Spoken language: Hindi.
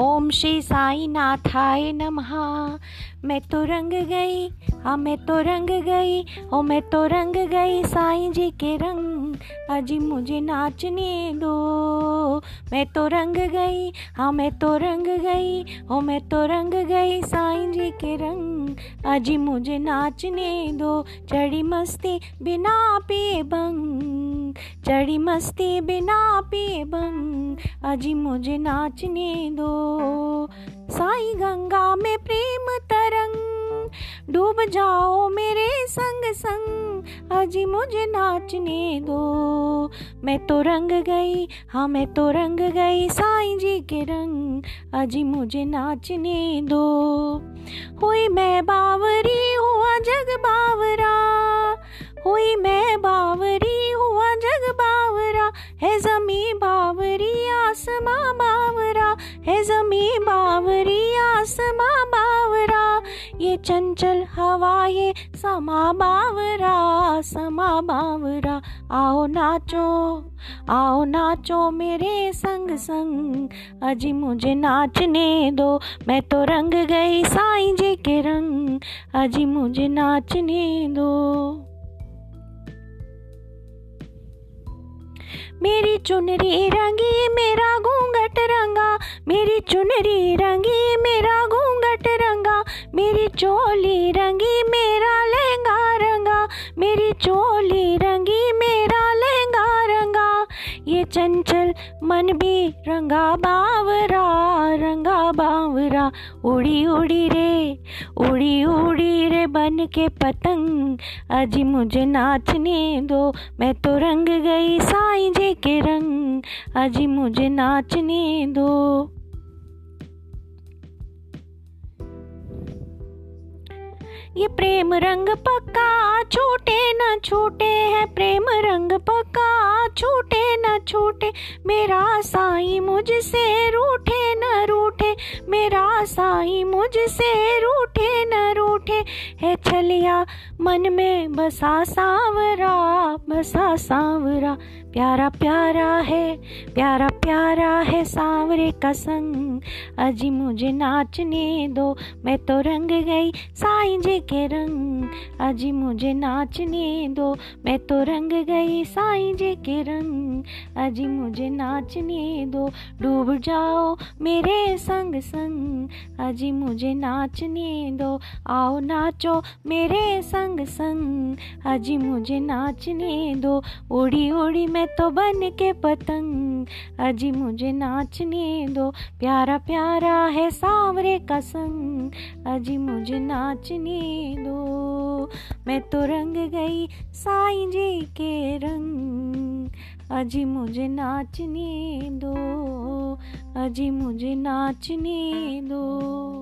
ओम श्री साई नाथाय नमः। मैं तो रंग गई हाँ मैं तो रंग गई ओ मैं तो रंग गई साईं जी के रंग। अजी मुझे नाचने दो। मैं तो रंग गई हाँ मैं तो रंग गई ओ मैं तो रंग गई साईं जी के रंग। अजी मुझे नाचने दो, चढ़ी मस्ती बिना पिए बंग। चढ़ी मस्ती बिना पिए बंग अजी मुझे नाचने दो। साई गंगा में प्रेम तरंग, डूब जाओ मेरे संग संग, अजी मुझे नाचने दो। मैं तो रंग गई हाँ मैं तो रंग गई साईं जी के रंग, अजी मुझे नाचने दो। हुई मैं बावरी हुआ जग बावरा, हुई मैं बावरी है जमी बावरी आसमां बावरा, है जमी बावरी आसमां बावरा। ये चंचल हवा, ये समा बावरा समा बावरा। आओ नाचो आओ नाचो मेरे संग संग। अजी मुझे नाचने दो, मैं तो रंग गई साईं जी के रंग। अजी मुझे नाचने दो। मेरी चुनरी रंगी, मेरा घूंघट रंगा। मेरी चुनरी रंगी, मेरा घूंघट रंगा। मेरी चोली रंगी, मेरा लहंगा रंगा। मेरी चोली रंगी, मेरा लहंगा रंगा। ये चंचल मन भी रंगा, बावरा रंगा। बावरा, उड़ी उड़ी रे, उड़ी उड़ी रे बन के पतंग। अजी मुझे नाचने दो, मैं तो रंग गई साईं जी के रंग। अजी मुझे नाचने दो। ये प्रेम रंग पक्का, छोटे न छोटे है। प्रेम रंग पक्का, छोटे न छोटे। मेरा साई मुझसे रूठे न रूठे। मेरा साई मुझसे रूठे न रूठे है छलिया मन में, बसा सांवरा बसा सांवरा। प्यारा प्यारा है, प्यारा प्यारा है सांवरे का संग। अजी मुझे नाचने दो, मैं तो रंग गई साईं जी के रंग। अजी मुझे नाचने दो, मैं तो रंग गई साईं जी के रंग। अजी मुझे नाचने दो, डूब जाओ मेरे संग संग। अजी मुझे नाचने दो आओ नाचो मेरे संग संग। अजी मुझे नाचने दो उड़ी उड़ी मैं तो बन के पतंग। अजी मुझे नाचने दो, प्यारा प्यारा है सांवरे का संग। अजी मुझे नाचने दो, मैं तो रंग गई साईं जी के रंग। अजी मुझे नाचने दो अजी मुझे नाचने दो।